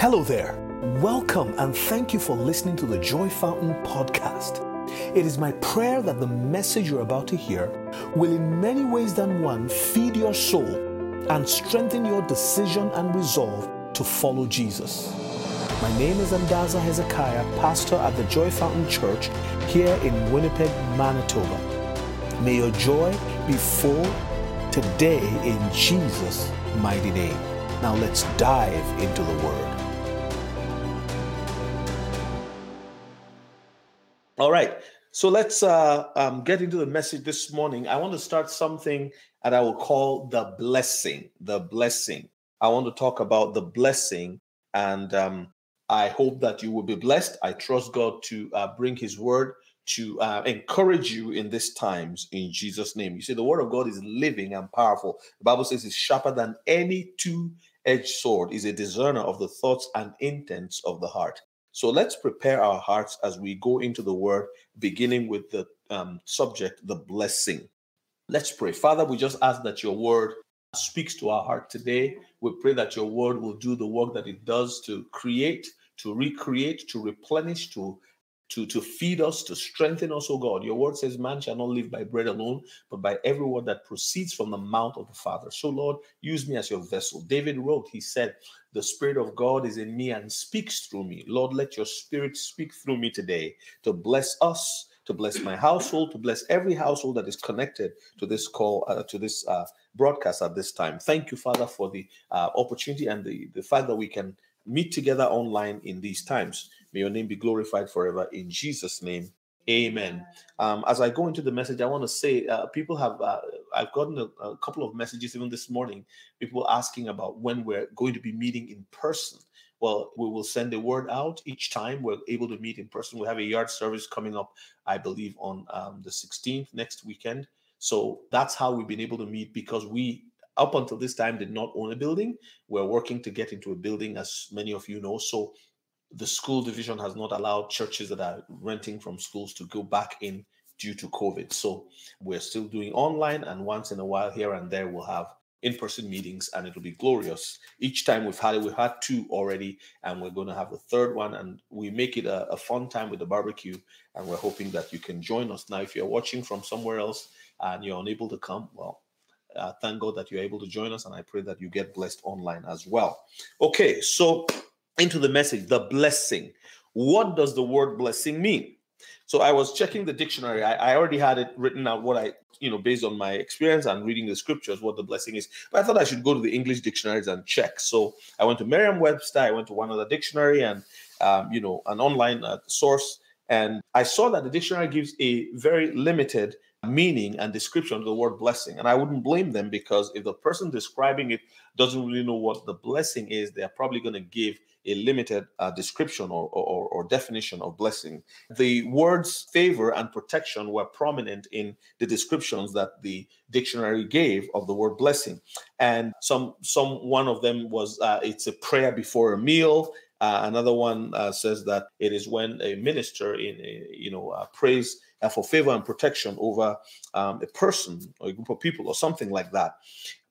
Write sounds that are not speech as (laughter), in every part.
Hello there. Welcome and thank you for listening to the Joy Fountain podcast. It is my prayer that the message you're about to hear will, in many ways than one, feed your soul and strengthen your decision and resolve to follow Jesus. My name is Andaza Hezekiah, pastor at the Joy Fountain Church here in Winnipeg, Manitoba. May your joy be full today in Jesus' mighty name. Now let's dive into the Word. All right, so let's uh, um, get into the message this morning. I want to start something that I will call the blessing. The blessing. I want to talk about the blessing, and um, I hope that you will be blessed. I trust God to uh, bring His word to uh, encourage you in these times in Jesus' name. You see, the word of God is living and powerful. The Bible says it's sharper than any two edged sword, is a discerner of the thoughts and intents of the heart. So let's prepare our hearts as we go into the word, beginning with the um, subject, the blessing. Let's pray. Father, we just ask that your word speaks to our heart today. We pray that your word will do the work that it does to create, to recreate, to replenish, to to, to feed us, to strengthen us, oh God. Your word says, Man shall not live by bread alone, but by every word that proceeds from the mouth of the Father. So, Lord, use me as your vessel. David wrote, He said, The Spirit of God is in me and speaks through me. Lord, let your Spirit speak through me today to bless us. To bless my household, to bless every household that is connected to this call, uh, to this uh, broadcast at this time. Thank you, Father, for the uh, opportunity and the, the fact that we can meet together online in these times. May your name be glorified forever in Jesus' name. Amen. Um, as I go into the message, I want to say uh, people have, uh, I've gotten a, a, couple of messages even this morning, people asking about when we're going to be meeting in person. Well, we will send a word out each time we're able to meet in person. We have a yard service coming up, I believe, on um, the 16th next weekend. So that's how we've been able to meet because we up until this time did not own a building. We're working to get into a building, as many of you know. So the school division has not allowed churches that are renting from schools to go back in due to COVID. So we're still doing online, and once in a while, here and there, we'll have in-person meetings, and it'll be glorious. Each time we've had it, we've had two already, and we're going to have the third one, and we make it a, a fun time with the barbecue, and we're hoping that you can join us. Now, if you're watching from somewhere else and you're unable to come, well, uh, thank God that you're able to join us, and I pray that you get blessed online as well. Okay, so into the message, the blessing. What does the word blessing mean? So I was checking the dictionary. I, I, already had it written out what I, you know, based on my experience and reading the scriptures, what the blessing is. But I thought I should go to the English dictionaries and check. So I went to Merriam-Webster. I went to one other dictionary and, um, you know, an online uh, source, and I saw that the dictionary gives a very limited meaning and description of the word blessing. And I wouldn't blame them because if the person describing it doesn't really know what the blessing is, they're probably going to give a limited uh, description or, or, or, definition of blessing. The words favor and protection were prominent in the descriptions that the dictionary gave of the word blessing. And some, some one of them was uh, it's a prayer before a meal. Uh, another one uh, says that it is when a minister in a, you know uh, prays for favor and protection over um, a person or a group of people or something like that.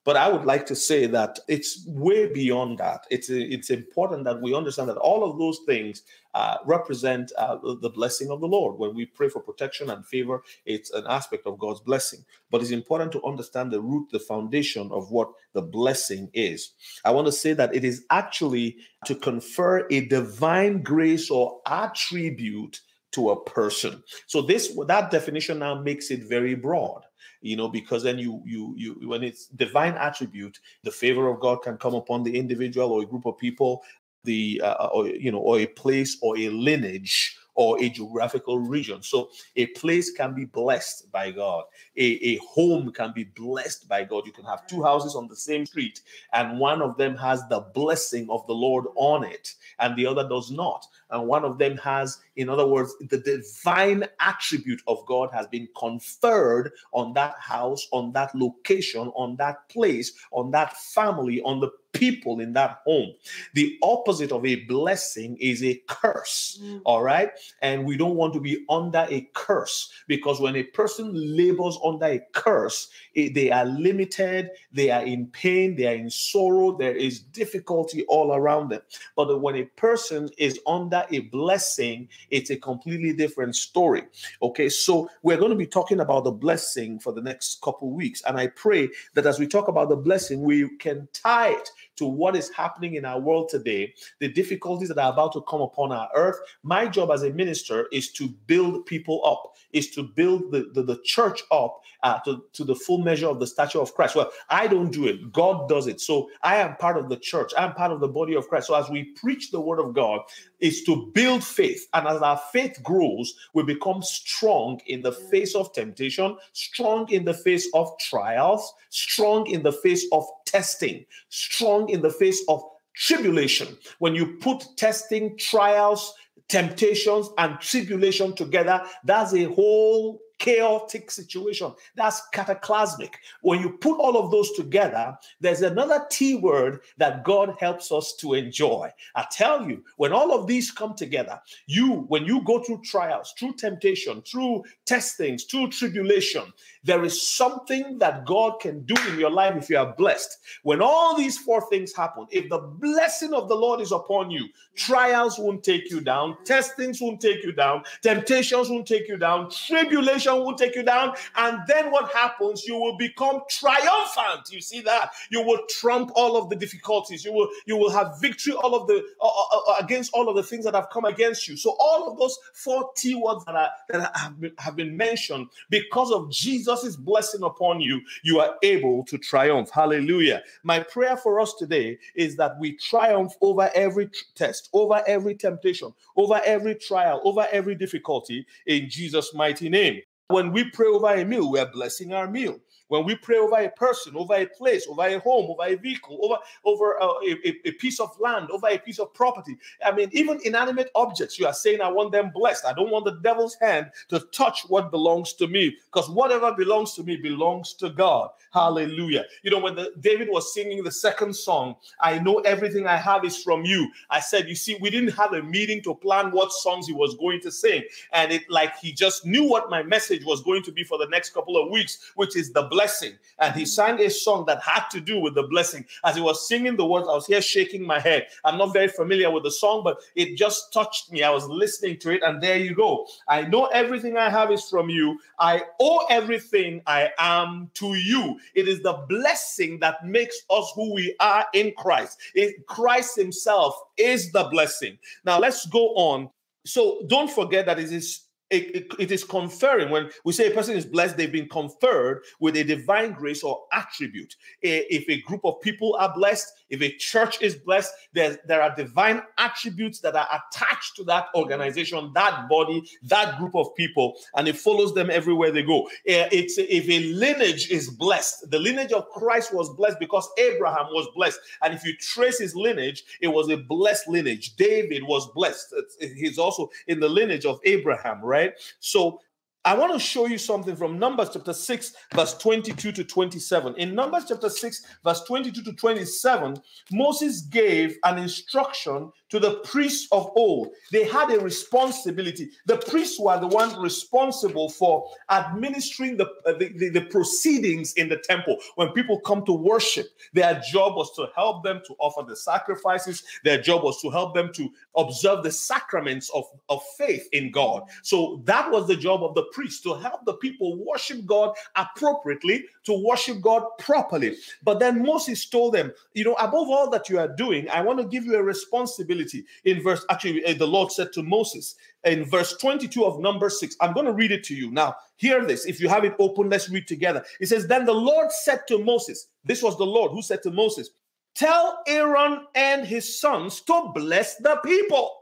But I would like to say that it's way beyond that. It's it's important that we understand that all of those things uh, represent uh, the blessing of the Lord. When we pray for protection and favor, it's an aspect of God's blessing. But it's important to understand the root, the foundation of what the blessing is. I want to say that it is actually to confer a divine grace or attribute to a person. So this that definition now makes it very broad you know because then you you you when it's divine attribute the favor of god can come upon the individual or a group of people the uh, or you know or a place or a lineage or a geographical region. So a place can be blessed by God. A, a home can be blessed by God. You can have two houses on the same street, and one of them has the blessing of the Lord on it, and the other does not. And one of them has, in other words, the divine attribute of God has been conferred on that house, on that location, on that place, on that family, on the people in that home. The opposite of a blessing is a curse. Mm. All right. And we don't want to be under a curse because when a person labors under a curse, it, they are limited, they are in pain, they are in sorrow, there is difficulty all around them. But when a person is under a blessing, it's a completely different story. Okay. So we're going to be talking about the blessing for the next couple weeks. And I pray that as we talk about the blessing, we can tie it to what is happening in our world today, the difficulties that are about to come upon our earth. My job as a minister is to build people up, is to build the, the, the church up uh, to, to the full measure of the stature of Christ. Well, I don't do it, God does it. So I am part of the church, I'm part of the body of Christ. So as we preach the word of God, is to build faith. And as our faith grows, we become strong in the face of temptation, strong in the face of trials, strong in the face of testing, strong in the face of tribulation. When you put testing, trials, temptations, and tribulation together, that's a whole chaotic situation. That's cataclysmic. When you put all of those together, there's another T word that God helps us to enjoy. I tell you, when all of these come together, you, when you go through trials, through temptation, through testings, through tribulation, there is something that God can do in your life if you are blessed. When all these four things happen, if the blessing of the Lord is upon you, trials won't take you down, testings won't take you down, temptations won't take you down, tribulation will take you down. And then what happens? You will become triumphant. You see that? You will trump all of the difficulties. You will you will have victory all of the uh, uh, uh, against all of the things that have come against you. So all of those four T words that are that have been, have been mentioned because of Jesus' blessing upon you, you are able to triumph. Hallelujah. My prayer for us today is that we triumph over every test, over every temptation, over every trial, over every difficulty in Jesus' mighty name. When we pray over a meal, we are blessing our meal. When we pray over a person, over a place, over a home, over a vehicle, over over uh, a, a, piece of land, over a piece of property. I mean, even inanimate objects, you are saying, I want them blessed. I don't want the devil's hand to touch what belongs to me because whatever belongs to me belongs to God. Hallelujah. You know, when the, David was singing the second song, I know everything I have is from you. I said, You see, we didn't have a meeting to plan what songs he was going to sing. And it like he just knew what my message was going to be for the next couple of weeks, which is the blessing. And he sang a song that had to do with the blessing. As he was singing the words, I was here shaking my head. I'm not very familiar with the song, but it just touched me. I was listening to it, and there you go. I know everything I have is from you. I owe everything I am to you. It is the blessing that makes us who we are in Christ. It, Christ Himself is the blessing. Now let's go on. So don't forget that it is it, it, it is conferring. When we say a person is blessed, they've been conferred with a divine grace or attribute. If a group of people are blessed, if a church is blessed, there, are divine attributes that are attached to that organization, that body, that group of people, and it follows them everywhere they go. Eh, it's if a lineage is blessed, the lineage of Christ was blessed because Abraham was blessed. And if you trace his lineage, it was a blessed lineage. David was blessed. He's also in the lineage of Abraham, right? So I want to show you something from Numbers chapter 6, verse 22 to 27. In Numbers chapter 6, verse 22 to 27, Moses gave an instruction to the priests of old. They had a responsibility. The priests were the ones responsible for administering the, uh, the, the, the, proceedings in the temple. When people come to worship, their job was to help them to offer the sacrifices, their job was to help them to observe the sacraments of, of faith in God. So that was the job of the priest to help the people worship God appropriately, to worship God properly. But then Moses told them, you know, above all that you are doing, I want to give you a responsibility in verse, actually, uh, the Lord said to Moses in verse 22 of number 6. I'm going to read it to you. Now, hear this. If you have it open, let's read together. It says, Then the Lord said to Moses, This was the Lord who said to Moses, Tell Aaron and his sons to bless the people.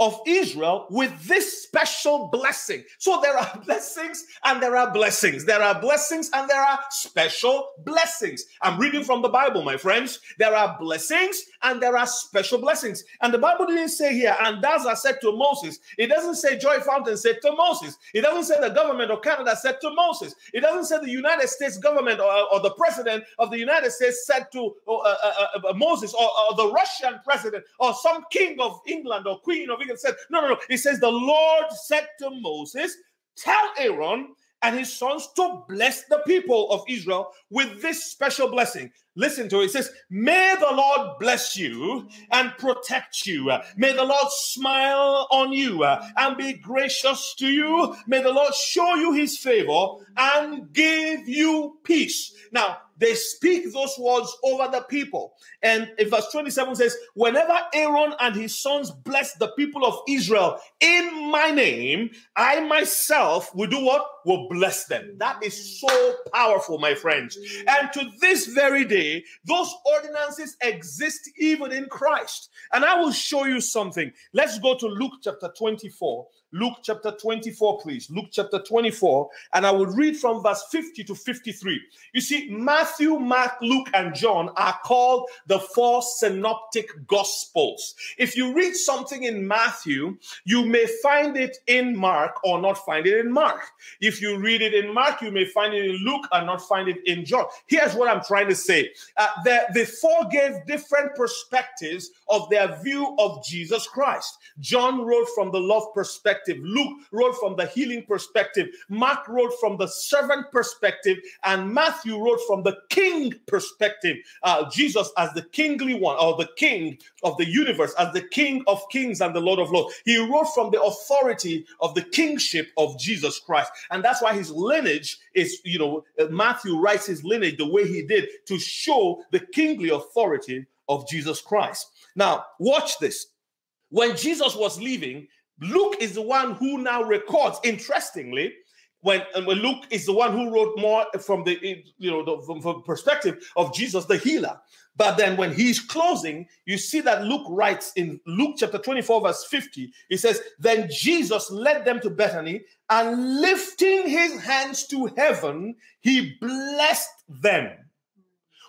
Of Israel with this special blessing. So there are (laughs) blessings and there are blessings. There are blessings and there are special blessings. I'm reading from the Bible, my friends. There are blessings and there are special blessings. And the Bible didn't say here, and as I said to Moses, it doesn't say Joy Fountain said to Moses. It doesn't say the government of Canada said to Moses. It doesn't say the United States government or, or the president of the United States said to uh, uh, uh, uh Moses or, or the Russian president or some king of England or queen of England said, no, no, no. It says, the Lord said to Moses, tell Aaron and his sons to bless the people of Israel with this special blessing. Listen to it. It says, May the Lord bless you and protect you. May the Lord smile on you and be gracious to you. May the Lord show you his favor and give you peace. Now, they speak those words over the people. And in verse 27 says, Whenever Aaron and his sons bless the people of Israel in my name, I myself will do what? Will bless them. That is so powerful, my friends. And to this very day, those ordinances exist even in Christ. And I will show you something. Let's go to Luke chapter 24 Luke chapter 24, please. Luke chapter 24, and I will read from verse 50 to 53. You see, Matthew, Mark, Luke, and John are called the four synoptic gospels. If you read something in Matthew, you may find it in Mark or not find it in Mark. If you read it in Mark, you may find it in Luke and not find it in John. Here's what I'm trying to say uh, the, the four gave different perspectives of their view of Jesus Christ. John wrote from the love perspective perspective. Luke wrote from the healing perspective. Mark wrote from the servant perspective. And Matthew wrote from the king perspective. Uh, Jesus as the kingly one, or the king of the universe, as the king of kings and the Lord of lords. He wrote from the authority of the kingship of Jesus Christ. And that's why his lineage is, you know, uh, Matthew writes his lineage the way he did to show the kingly authority of Jesus Christ. Now, watch this. When Jesus was leaving, Luke is the one who now records, interestingly, when, when Luke is the one who wrote more from the you know the, from, from perspective of Jesus the healer. But then when he's closing, you see that Luke writes in Luke chapter 24, verse 50, he says, Then Jesus led them to Bethany and lifting his hands to heaven, he blessed them.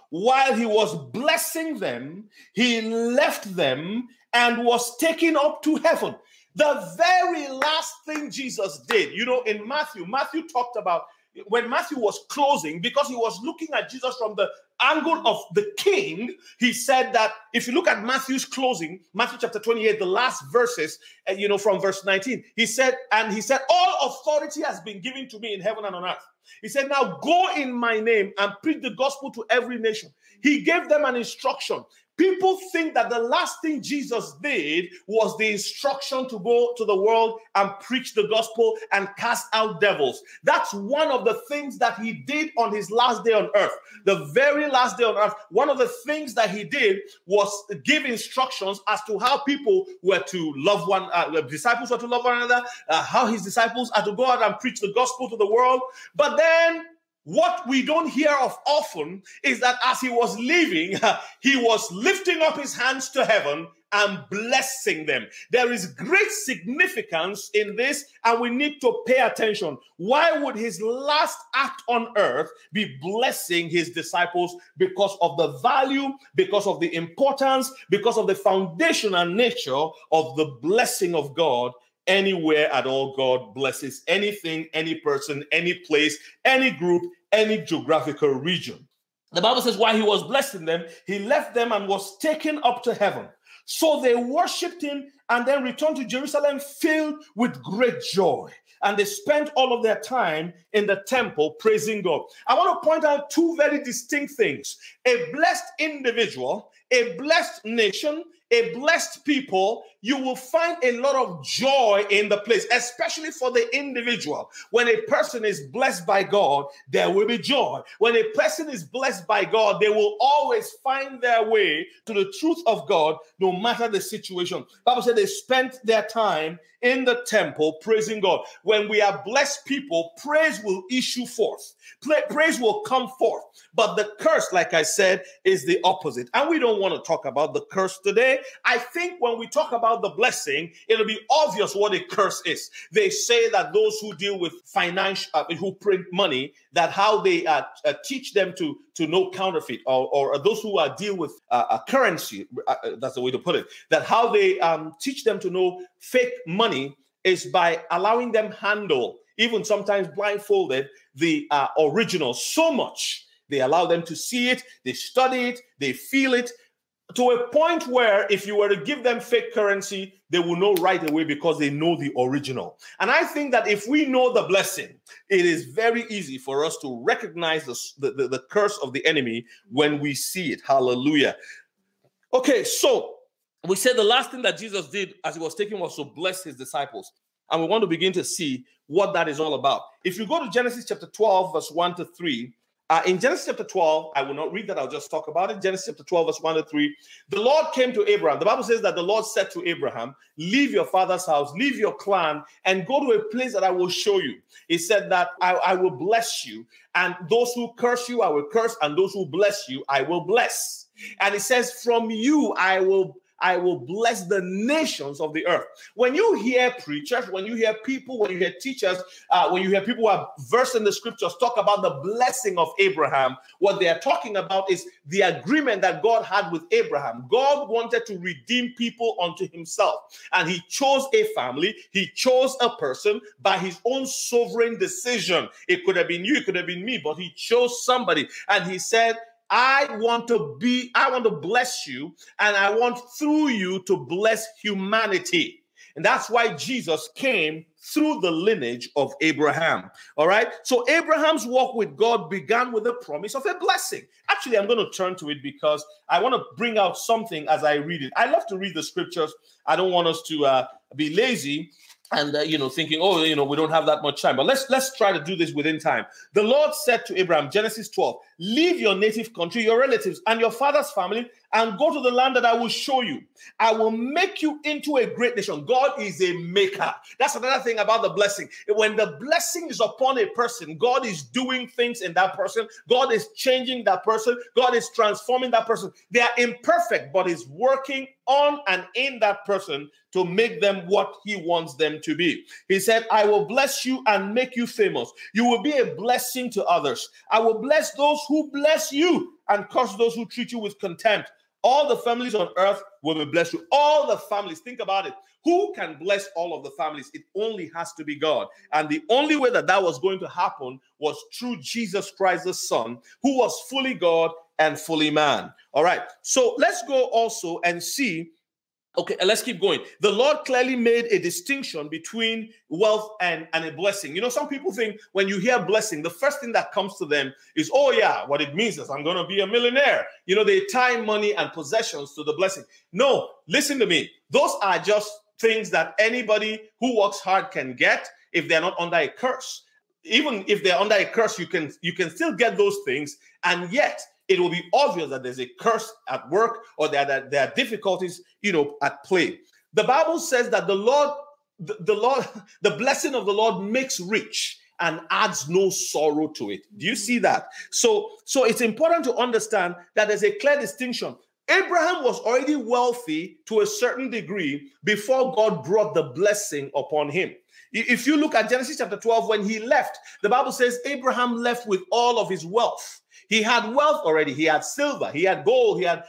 While he was blessing them, he left them and was taken up to heaven. The very last thing Jesus did, you know, in Matthew, Matthew talked about when Matthew was closing, because he was looking at Jesus from the angle of the king, he said that if you look at Matthew's closing, Matthew chapter 28, the last verses, uh, you know, from verse 19, he said, and he said, All authority has been given to me in heaven and on earth. He said, Now go in my name and preach the gospel to every nation. He gave them an instruction. People think that the last thing Jesus did was the instruction to go to the world and preach the gospel and cast out devils. That's one of the things that he did on his last day on earth. The very last day on earth, one of the things that he did was give instructions as to how people were to love one, uh, disciples were to love one another, uh, how his disciples are to go out and preach the gospel to the world. But then what we don't hear of often is that as he was leaving, (laughs) he was lifting up his hands to heaven and blessing them. There is great significance in this, and we need to pay attention. Why would his last act on earth be blessing his disciples? Because of the value, because of the importance, because of the foundational nature of the blessing of God anywhere at all God blesses anything, any person, any place, any group, any geographical region. The Bible says, while he was blessing them, he left them and was taken up to heaven. So they worshiped him and then returned to Jerusalem filled with great joy. And they spent all of their time in the temple praising God. I want to point out two very distinct things a blessed individual, a blessed nation, a blessed people, you will find a lot of joy in the place, especially for the individual. When a person is blessed by God, there will be joy. When a person is blessed by God, they will always find their way to the truth of God, no matter the situation. Bible said they spent their time in the temple praising God. When we are blessed people, praise will issue forth. Praise will come forth. But the curse, like I said, is the opposite. And we don't want to talk about the curse today. I think when we talk about the blessing, it'll be obvious what a curse is. They say that those who deal with financial, uh, who print money, that how they uh, uh, teach them to to know counterfeit, or, or those who uh, deal with uh, a currency, uh, that's the way to put it, that how they um, teach them to know fake money is by allowing them handle, even sometimes blindfolded, the original so much they allow them to see it, they study it, they feel it to a point where if you were to give them fake currency, they will know right away because they know the original. And I think that if we know the blessing, it is very easy for us to recognize the, the, the curse of the enemy when we see it. Hallelujah. Okay, so we said the last thing that Jesus did as he was taking was to bless his disciples. And we want to begin to see what that is all about. If you go to Genesis chapter 12, verse 1 to 3, uh, in Genesis chapter 12, I will not read that, I'll just talk about it. Genesis chapter 12, verse 1 to 3. The Lord came to Abraham. The Bible says that the Lord said to Abraham, Leave your father's house, leave your clan, and go to a place that I will show you. He said that I, I will bless you, and those who curse you, I will curse, and those who bless you, I will bless. And it says, From you I will I will bless the nations of the earth. When you hear preachers, when you hear people, when you hear teachers, uh, when you hear people who are versed in the scriptures talk about the blessing of Abraham, what they are talking about is the agreement that God had with Abraham. God wanted to redeem people unto himself, and he chose a family, he chose a person by his own sovereign decision. It could have been you, it could have been me, but he chose somebody, and he said, I want to be, I want to bless you, and I want through you to bless humanity. And that's why Jesus came through the lineage of Abraham. All right. So Abraham's walk with God began with the promise of a blessing. Actually, I'm going to turn to it because I want to bring out something as I read it. I love to read the scriptures. I don't want us to uh, be lazy and uh, you know thinking oh you know we don't have that much time. But let's let's try to do this within time. The lord said to abraham genesis 12 leave your native country your relatives and your father's family and go to the land that i will show you i will make you into a great nation god is a maker that's another thing about the blessing when the blessing is upon a person god is doing things in that person god is changing that person god is transforming that person they are imperfect but is working on and in that person to make them what he wants them to be. He said, I will bless you and make you famous. You will be a blessing to others. I will bless those who bless you and curse those who treat you with contempt. All the families on earth will be blessed you. All the families, think about it. Who can bless all of the families? It only has to be God. And the only way that that was going to happen was through Jesus Christ, the Son, who was fully God and fully man. All right. So let's go also and see. Okay, let's keep going. The Lord clearly made a distinction between wealth and, and a blessing. You know, some people think when you hear blessing, the first thing that comes to them is, oh, yeah, what it means is I'm going to be a millionaire. You know, they tie money and possessions to the blessing. No, listen to me. Those are just things that anybody who works hard can get if they're not under a curse. Even if they're under a curse, you can you can still get those things, and yet it will be obvious that there's a curse at work or that there are difficulties, you know, at play. The Bible says that the Lord, the, the Lord, (laughs) the blessing of the Lord makes rich and adds no sorrow to it. Do you see that? So, so it's important to understand that there's a clear distinction. Abraham was already wealthy to a certain degree before God brought the blessing upon him. If you look at Genesis chapter 12, when he left, the Bible says Abraham left with all of his wealth. He had wealth already. He had silver, he had gold, he had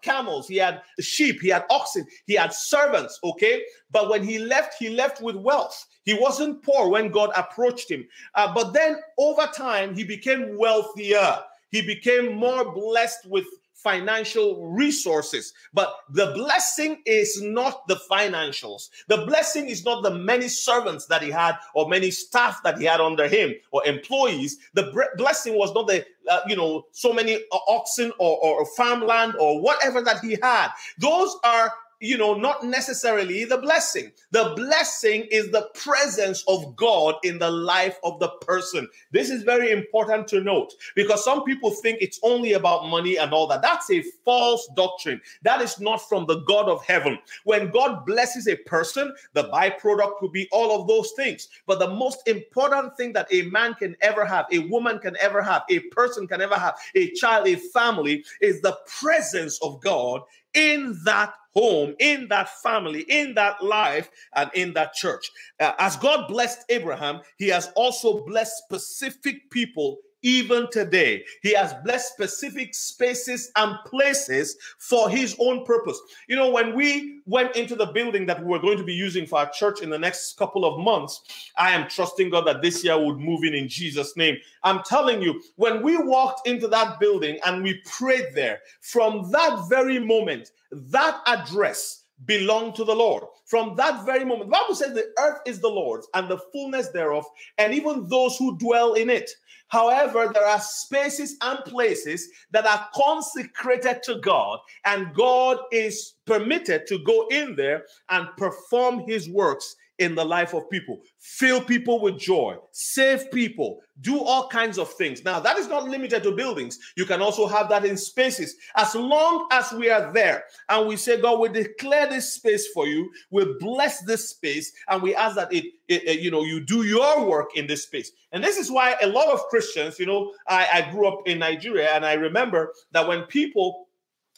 camels, he had sheep, he had oxen, he had servants. Okay. But when he left, he left with wealth. He wasn't poor when God approached him. Uh, but then over time, he became wealthier. He became more blessed with financial resources. But the blessing is not the financials. The blessing is not the many servants that he had or many staff that he had under him or employees. The blessing was not the, uh, you know, so many oxen or, or farmland or whatever that he had. Those are you know, not necessarily the blessing. The blessing is the presence of God in the life of the person. This is very important to note because some people think it's only about money and all that. That's a false doctrine. That is not from the God of heaven. When God blesses a person, the byproduct could be all of those things. But the most important thing that a man can ever have, a woman can ever have, a person can ever have, a child, a family is the presence of God in that home, in that family, in that life, and in that church. Uh, as God blessed Abraham, he has also blessed specific people even today. He has blessed specific spaces and places for his own purpose. You know, when we went into the building that we were going to be using for our church in the next couple of months, I am trusting God that this year would move in in Jesus' name. I'm telling you, when we walked into that building and we prayed there, from that very moment, that address, belong to the Lord. From that very moment, the Bible says the earth is the Lord's and the fullness thereof, and even those who dwell in it. However, there are spaces and places that are consecrated to God, and God is permitted to go in there and perform his works in the life of people, fill people with joy, save people, do all kinds of things. Now, that is not limited to buildings. You can also have that in spaces. As long as we are there and we say, God, we declare this space for you, we bless this space, and we ask that it, it, it, you know, you do your work in this space. And this is why a lot of Christians, you know, I, I grew up in Nigeria, and I remember that when people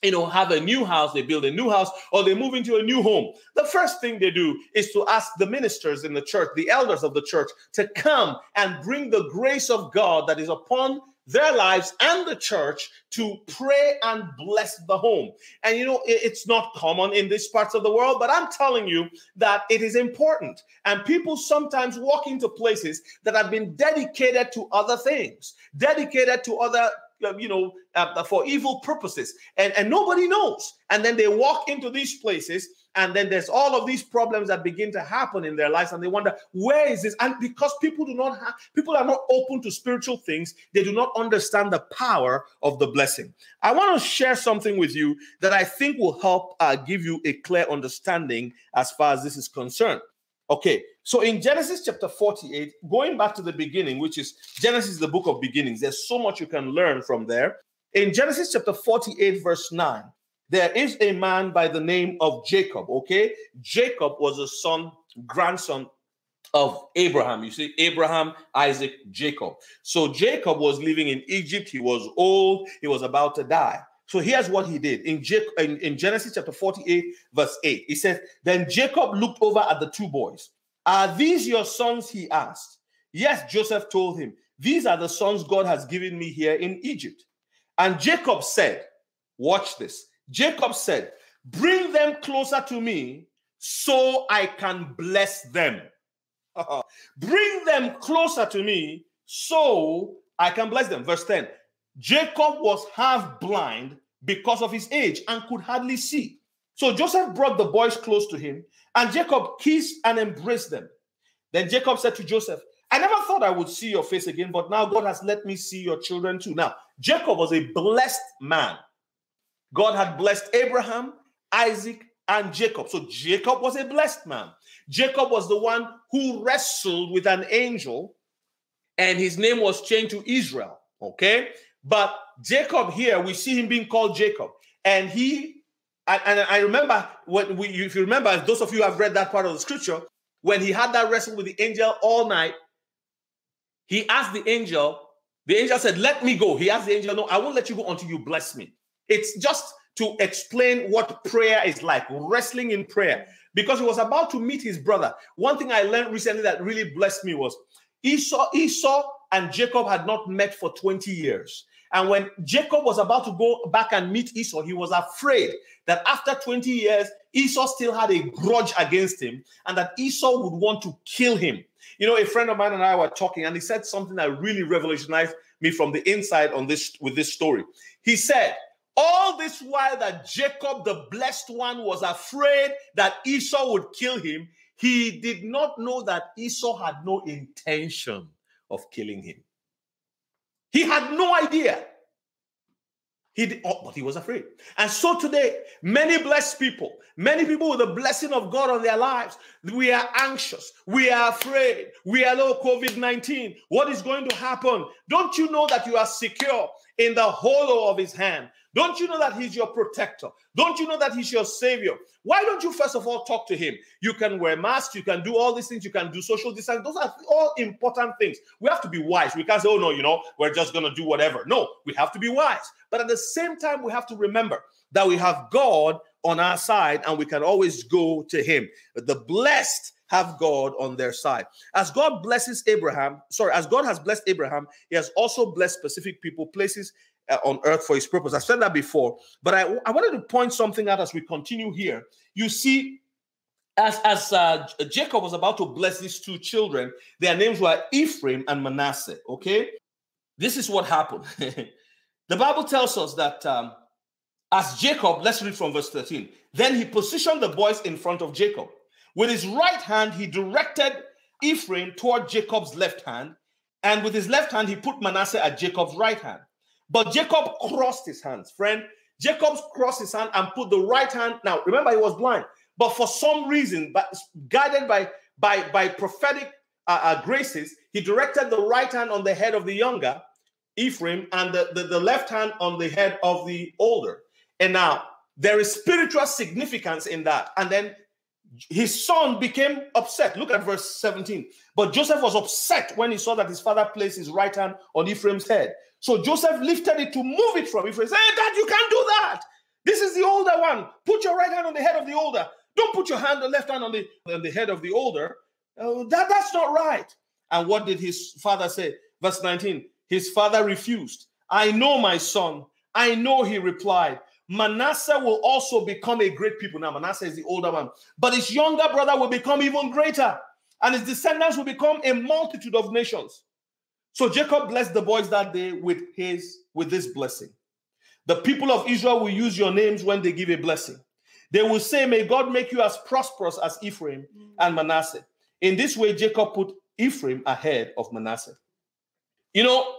you know, have a new house, they build a new house, or they move into a new home. The first thing they do is to ask the ministers in the church, the elders of the church, to come and bring the grace of God that is upon their lives and the church to pray and bless the home. And you know, it's not common in these parts of the world, but I'm telling you that it is important. And people sometimes walk into places that have been dedicated to other things, dedicated to other you know, uh, for evil purposes, and, and nobody knows. And then they walk into these places, and then there's all of these problems that begin to happen in their lives, and they wonder, where is this? And because people do not have, people are not open to spiritual things, they do not understand the power of the blessing. I want to share something with you that I think will help uh, give you a clear understanding as far as this is concerned. Okay, so in Genesis chapter 48, going back to the beginning, which is Genesis, the book of beginnings, there's so much you can learn from there. In Genesis chapter 48, verse 9, there is a man by the name of Jacob. Okay, Jacob was a son, grandson of Abraham. You see, Abraham, Isaac, Jacob. So Jacob was living in Egypt. He was old, he was about to die. So here's what he did in, in, in Genesis chapter 48, verse 8. He says, Then Jacob looked over at the two boys are these your sons? He asked. Yes, Joseph told him, These are the sons God has given me here in Egypt. And Jacob said, Watch this. Jacob said, Bring them closer to me so I can bless them. (laughs) Bring them closer to me so I can bless them. Verse 10 Jacob was half blind because of his age and could hardly see. So Joseph brought the boys close to him, and Jacob kissed and embraced them. Then Jacob said to Joseph, I never thought I would see your face again, but now God has let me see your children too. Now, Jacob was a blessed man. God had blessed Abraham, Isaac, and Jacob. So Jacob was a blessed man. Jacob was the one who wrestled with an angel, and his name was changed to Israel. Okay. But Jacob here, we see him being called Jacob, and he and, and I remember when we, if you remember, those of you have read that part of the scripture, when he had that wrestle with the angel all night, he asked the angel, the angel said, Let me go. He asked the angel, No, I won't let you go until you bless me. It's just to explain what prayer is like, wrestling in prayer, because he was about to meet his brother. One thing I learned recently that really blessed me was Esau, Esau and Jacob had not met for 20 years. And when Jacob was about to go back and meet Esau, he was afraid that after 20 years, Esau still had a grudge against him and that Esau would want to kill him. You know, a friend of mine and I were talking, and he said something that really revolutionized me from the inside on this with this story. He said, all this while that Jacob, the blessed one, was afraid that Esau would kill him, he did not know that Esau had no intention of killing him. He had no idea. He did, oh, but he was afraid. And so today, many blessed people, many people with the blessing of God on their lives, we are anxious, we are afraid, we are low COVID 19. What is going to happen? Don't you know that you are secure in the hollow of his hand? Don't you know that he's your protector? Don't you know that he's your savior? Why don't you first of all talk to him? You can wear masks, you can do all these things, you can do social distance. Those are all important things. We have to be wise. We can't say, oh no, you know, we're just to do whatever. No, we have to be wise. But at the same time, we have to remember that we have God on our side and we can always go to him. The blessed have God on their side. As God blesses Abraham, sorry, as God has blessed Abraham, he has also blessed specific people, places uh, on earth for his purpose. I've said that before, but I, I wanted to point something out as we continue here. You see, as as uh, Jacob was about to bless these two children, their names were Ephraim and Manasseh. Okay, this is what happened. (laughs) the Bible tells us that um, as Jacob, let's read from verse 13. Then he positioned the boys in front of Jacob. With his right hand, he directed Ephraim toward Jacob's left hand, and with his left hand, he put Manasseh at Jacob's right hand. But Jacob crossed his hands. Friend, Jacob crossed his hand and put the right hand. Now, remember, he was blind, but for some reason, but guided by by by prophetic uh, uh, graces, he directed the right hand on the head of the younger Ephraim and the, the, the left hand on the head of the older. And now there is spiritual significance in that. And then his son became upset. Look at verse 17. But Joseph was upset when he saw that his father placed his right hand on Ephraim's head. So Joseph lifted it to move it from Ephraim. Hey, Dad, you can't do that. This is the older one. Put your right hand on the head of the older. Don't put your hand, the left hand on the, on the head of the older. Uh, that, that's not right. And what did his father say? Verse 19. His father refused. I know my son. I know, he replied. Manasseh will also become a great people. Now, Manasseh is the older one, but his younger brother will become even greater, and his descendants will become a multitude of nations. So Jacob blessed the boys that day with his with this blessing. The people of Israel will use your names when they give a blessing. They will say, May God make you as prosperous as Ephraim and Manasseh. In this way, Jacob put Ephraim ahead of Manasseh. You know,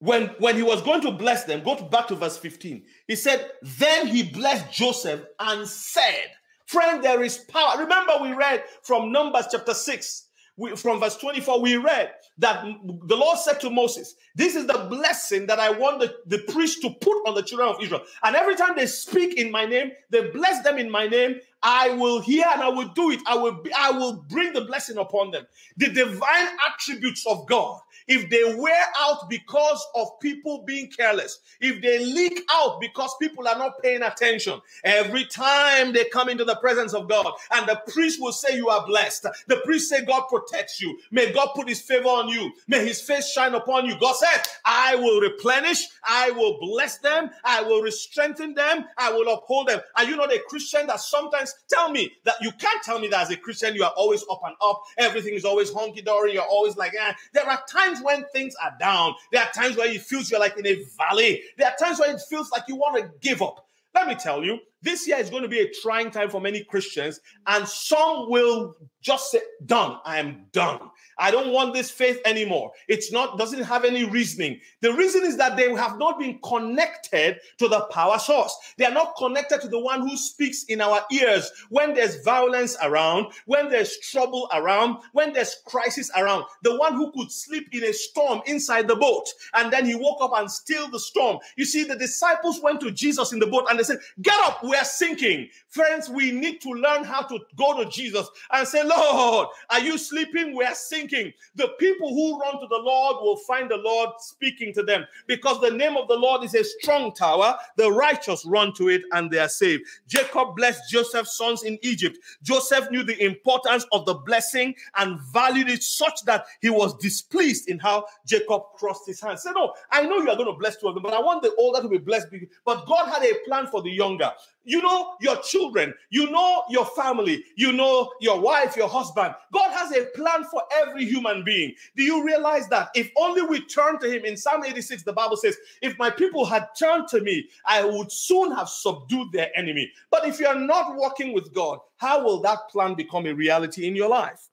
when when he was going to bless them, go to back to verse 15. He said, Then he blessed Joseph and said, Friend, there is power. Remember, we read from Numbers chapter 6, we, from verse 24, we read that the Lord said to Moses, This is the blessing that I want the, the priest to put on the children of Israel. And every time they speak in my name, they bless them in my name. I will hear and I will do it. I will, be, I will bring the blessing upon them. The divine attributes of God if they wear out because of people being careless, if they leak out because people are not paying attention, every time they come into the presence of God and the priest will say, You are blessed. The priest say, God protects you. May God put his favor on you. May his face shine upon you. God said, I will replenish, I will bless them, I will strengthen them, I will uphold them. Are you not a Christian that sometimes tell me that you can't tell me that as a Christian you are always up and up, everything is always honky dory, you're always like, eh. There are times times when things are down. There are times where it feels you're like in a valley. There are times where it feels like you want to give up. Let me tell you, this year is going to be a trying time for many Christians, and some will just say, Done, I am done. I don't want this faith anymore. It's not, doesn't have any reasoning. The reason is that they have not been connected to the power source. They are not connected to the one who speaks in our ears when there's violence around, when there's trouble around, when there's crisis around. The one who could sleep in a storm inside the boat and then he woke up and still the storm. You see, the disciples went to Jesus in the boat and they said, Get up, we are sinking. Friends, we need to learn how to go to Jesus and say, Lord, are you sleeping? We are sinking. The people who run to the Lord will find the Lord speaking to them because the name of the Lord is a strong tower. The righteous run to it and they are saved. Jacob blessed Joseph's sons in Egypt. Joseph knew the importance of the blessing and valued it such that he was displeased in how Jacob crossed his hands. Say, No, I know you are going to bless two of them, but I want the older to be blessed. But God had a plan for the younger. You know your children, you know your family, you know your wife, your husband. God has a plan for every human being. Do you realize that? If only we turn to Him, in Psalm 86, the Bible says, If my people had turned to me, I would soon have subdued their enemy. But if you're not walking with God, how will that plan become a reality in your life?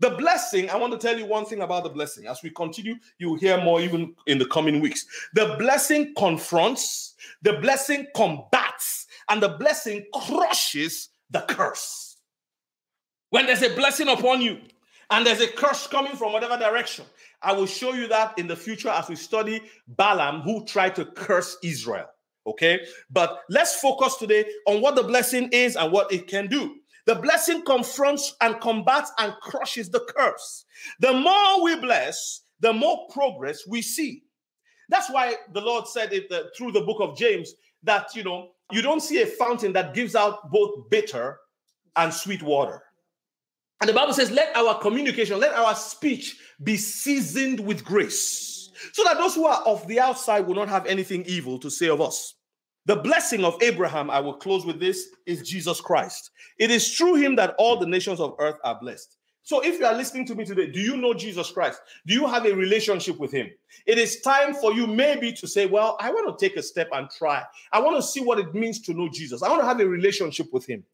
The blessing, I want to tell you one thing about the blessing. As we continue, you'll hear more even in the coming weeks. The blessing confronts, the blessing combats, and the blessing crushes the curse. When there's a blessing upon you and there's a curse coming from whatever direction, I will show you that in the future as we study Balaam, who tried to curse Israel. Okay, but let's focus today on what the blessing is and what it can do. The blessing confronts and combats and crushes the curse. The more we bless, the more progress we see. That's why the Lord said it uh, through the book of James that, you know, You don't see a fountain that gives out both bitter and sweet water. And the Bible says, let our communication, let our speech be seasoned with grace, so that those who are of the outside will not have anything evil to say of us. The blessing of Abraham, I will close with this, is Jesus Christ. It is through him that all the nations of earth are blessed. So if you are listening to me today, do you know Jesus Christ? Do you have a relationship with him? It is time for you maybe to say, Well, I want to take a step and try. I want to see what it means to know Jesus. I want to have a relationship with him.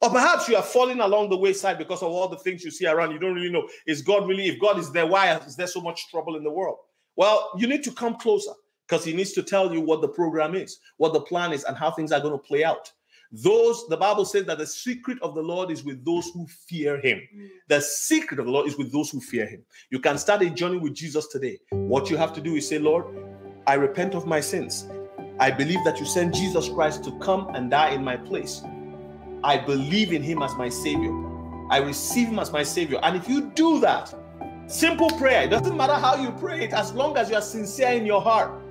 Or perhaps you are falling along the wayside because of all the things you see around. You don't really know. Is God really, if God is there, why is there so much trouble in the world? Well, you need to come closer because he needs to tell you what the program is, what the plan is, and how things are going to play out. Those, the Bible says that the secret of the Lord is with those who fear him. The secret of the Lord is with those who fear him. You can start a journey with Jesus today. What you have to do is say, Lord, I repent of my sins. I believe that you sent Jesus Christ to come and die in my place. I believe in him as my savior. I receive him as my savior. And if you do that, simple prayer, it doesn't matter how you pray it, as long as you are sincere in your heart,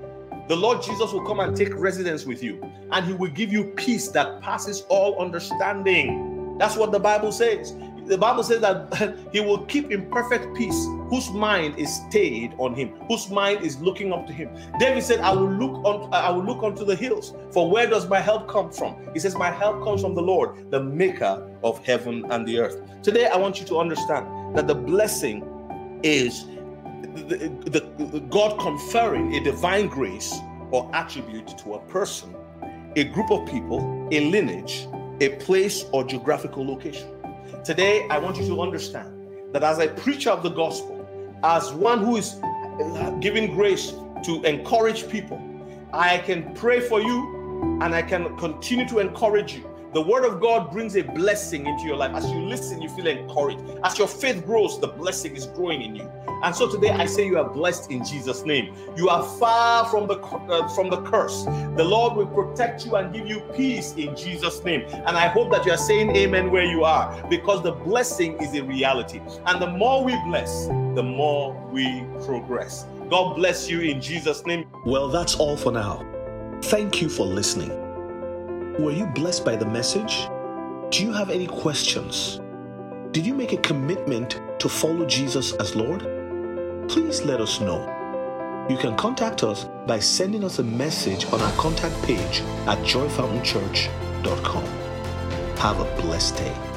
the Lord Jesus will come and take residence with you, and he will give you peace that passes all understanding. That's what the Bible says the Bible says that (laughs) he will keep in perfect peace whose mind is stayed on him, whose mind is looking up to him. David said, I will look on I will look unto the hills, for where does my help come from? He says, My help comes from the Lord, the maker of heaven and the earth. Today I want you to understand that the blessing is the, the God conferring a divine grace or attribute to a person, a group of people, a lineage, a place or geographical location. Today, I want you to understand that as a preacher of the gospel, as one who is uh, giving grace to encourage people, I can pray for you and I can continue to encourage you the word of God brings a blessing into your life. As you listen, you feel encouraged. As your faith grows, the blessing is growing in you. And so today I say you are blessed in Jesus' name. You are far from the uh, from the curse. The Lord will protect you and give you peace in Jesus' name. And I hope that you are saying amen where you are because the blessing is a reality. And the more we bless, the more we progress. God bless you in Jesus' name. Well, that's all for now. Thank you for listening. Were you blessed by the message? Do you have any questions? Did you make a commitment to follow Jesus as Lord? Please let us know. You can contact us by sending us a message on our contact page at joyfountainchurch.com. Have a blessed day.